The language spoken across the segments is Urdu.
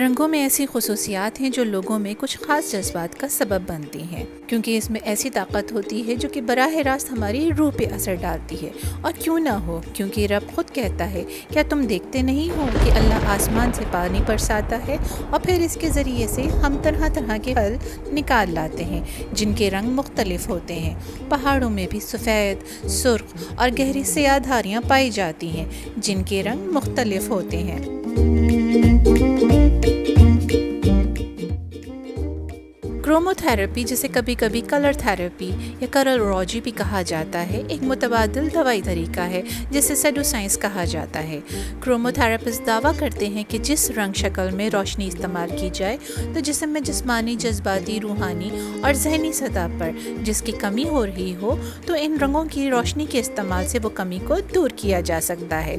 رنگوں میں ایسی خصوصیات ہیں جو لوگوں میں کچھ خاص جذبات کا سبب بنتی ہیں، کیونکہ اس میں ایسی طاقت ہوتی ہے جو کہ براہ راست ہماری روح پہ اثر ڈالتی ہے۔ اور کیوں نہ ہو، کیونکہ رب خود کہتا ہے، کیا تم دیکھتے نہیں ہو کہ اللہ آسمان سے پانی برساتا ہے؟ اور پھر اس کے ذریعے سے ہم طرح طرح کے پھل نکال لاتے ہیں، جن کے رنگ مختلف ہوتے ہیں۔ پہاڑوں میں بھی سفید، سرخ اور گہری سیاہ دھاریاں پائی جاتی ہیں، جن کے رنگ مختلف ہوتے ہیں۔ کرومو تھراپی جسے کبھی کبھی کلر تھراپی یا کلروجی بھی کہا جاتا ہے، ایک متبادل دوائی طریقہ ہے، جسے سیڈو سائنس کہا جاتا ہے۔ کرومو تھراپسٹ دعویٰ کرتے ہیں کہ جس رنگ شکل میں روشنی استعمال کی جائے، تو جسم میں جسمانی، جذباتی، روحانی اور ذہنی سطح پر جس کی کمی ہو رہی ہو، تو ان رنگوں کی روشنی کے استعمال سے وہ کمی کو دور کیا جا سکتا ہے۔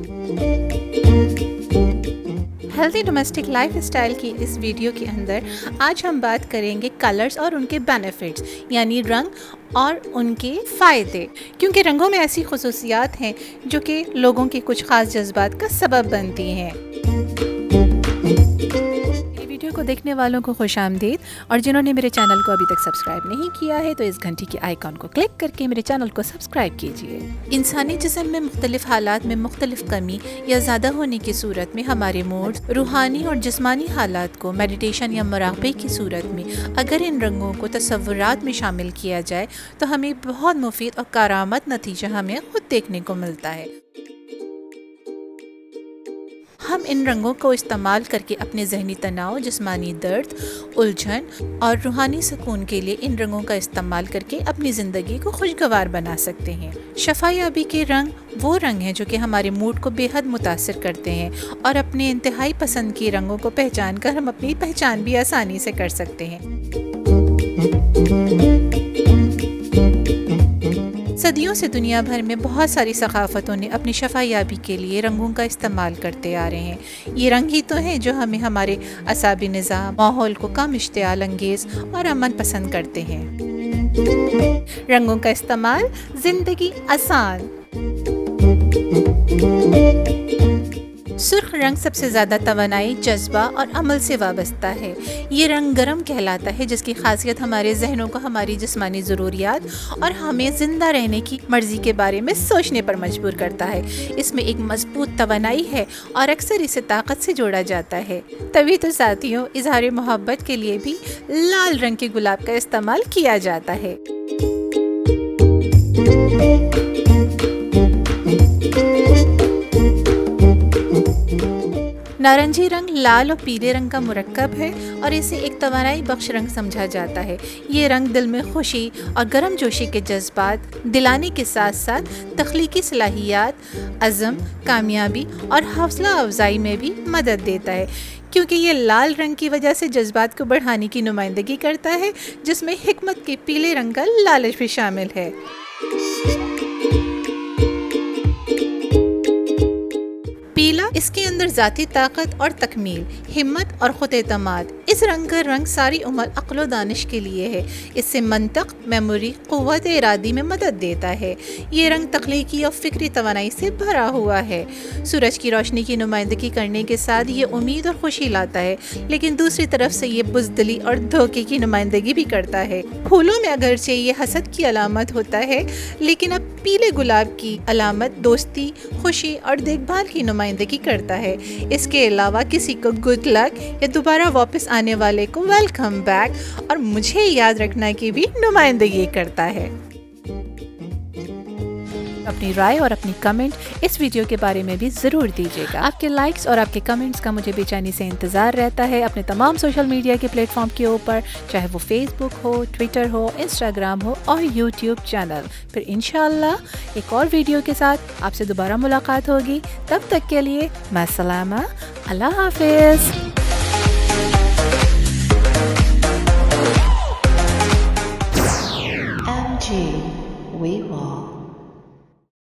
ہیلدی ڈومیسٹک لائف اسٹائل کی اس ویڈیو کے اندر آج ہم بات کریں گے کلرز اور ان کے بینیفٹس یعنی رنگ اور ان کے فائدے۔ کیونکہ رنگوں میں ایسی خصوصیات ہیں جو کہ لوگوں کے کچھ خاص جذبات کا سبب بنتی ہیں۔ دیکھنے والوں کو خوش آمدید اور جنہوں نے میرے چینل کو ابھی تک سبسکرائب نہیں کیا ہے تو اس گھنٹی کے آئیکن کو کلک کر کے میرے چینل کو سبسکرائب کیجیے۔ انسانی جسم میں مختلف حالات میں مختلف کمی یا زیادہ ہونے کی صورت میں ہمارے موڈ، روحانی اور جسمانی حالات کو میڈیٹیشن یا مراقبے کی صورت میں اگر ان رنگوں کو تصورات میں شامل کیا جائے تو ہمیں بہت مفید اور کارآمد نتیجہ ہمیں خود دیکھنے کو ملتا ہے۔ ہم ان رنگوں کو استعمال کر کے اپنے ذہنی تناؤ، جسمانی درد، الجھن اور روحانی سکون کے لیے ان رنگوں کا استعمال کر کے اپنی زندگی کو خوشگوار بنا سکتے ہیں۔ شفایابی کے رنگ وہ رنگ ہیں جو کہ ہمارے موڈ کو بے حد متاثر کرتے ہیں اور اپنے انتہائی پسند کی رنگوں کو پہچان کر ہم اپنی پہچان بھی آسانی سے کر سکتے ہیں۔ صدیوں سے دنیا بھر میں بہت ساری ثقافتوں نے اپنی شفا یابی کے لیے رنگوں کا استعمال کرتے آ رہے ہیں۔ یہ رنگ ہی تو ہیں جو ہمیں ہمارے اعصابی نظام، ماحول کو کم اشتعال انگیز اور امن پسند کرتے ہیں۔ رنگوں کا استعمال زندگی آسان۔ سرخ رنگ سب سے زیادہ توانائی، جذبہ اور عمل سے وابستہ ہے۔ یہ رنگ گرم کہلاتا ہے، جس کی خاصیت ہمارے ذہنوں کو، ہماری جسمانی ضروریات اور ہمیں زندہ رہنے کی مرضی کے بارے میں سوچنے پر مجبور کرتا ہے۔ اس میں ایک مضبوط توانائی ہے اور اکثر اسے طاقت سے جوڑا جاتا ہے۔ تبھی تو ساتھیوں اظہار محبت کے لیے بھی لال رنگ کے گلاب کا استعمال کیا جاتا ہے۔ نارنجی رنگ لال اور پیلے رنگ کا مرکب ہے اور اسے ایک توانائی بخش رنگ سمجھا جاتا ہے یہ رنگ دل میں خوشی اور گرم جوشی کے جذبات دلانے کے ساتھ ساتھ تخلیقی صلاحیات عزم کامیابی اور حوصلہ افزائی میں بھی مدد دیتا ہے کیونکہ یہ لال رنگ کی وجہ سے جذبات کو بڑھانے کی نمائندگی کرتا ہے جس میں حکمت کے پیلے رنگ کا لالچ بھی شامل ہے پیلا اس کے اندر ذاتی طاقت اور تکمیل، ہمت اور خود اعتماد۔ اس رنگ کا رنگ ساری عمر عقل و دانش کے لیے ہے۔ اس سے منطق، میموری، قوت، ارادی میں مدد دیتا ہے۔ یہ رنگ تخلیقی اور فکری توانائی سے بھرا ہوا ہے۔ سورج کی روشنی کی نمائندگی کرنے کے ساتھ یہ امید اور خوشی لاتا ہے، لیکن دوسری طرف سے یہ بزدلی اور دھوکے کی نمائندگی بھی کرتا ہے۔ پھولوں میں اگرچہ یہ حسد کی علامت ہوتا ہے، لیکن اب پیلے گلاب کی علامت، دوستی، خوشی اور دیکھ بھال کی نمائندگی کرتا ہے۔ اس کے علاوہ کسی کو گڈ لک یا دوبارہ واپس آنے والے کو ویلکم بیک اور مجھے یاد رکھنا کی بھی نمائندگی کرتا ہے۔ اپنی رائے اور اپنی کمنٹ اس ویڈیو کے بارے میں بھی ضرور دیجیے گا۔ آپ کے لائکس اور آپ کے کمنٹس کا مجھے بے چینی سے انتظار رہتا ہے اپنے تمام سوشل میڈیا کے پلیٹ فارم کے اوپر، چاہے وہ فیس بک ہو ٹویٹر ہو انسٹاگرام ہو اور یوٹیوب چینل پھر انشاءاللہ ایک اور ویڈیو کے ساتھ آپ سے دوبارہ ملاقات ہوگی۔ تب تک کے لیے میں سلامہ۔ اللہ حافظ۔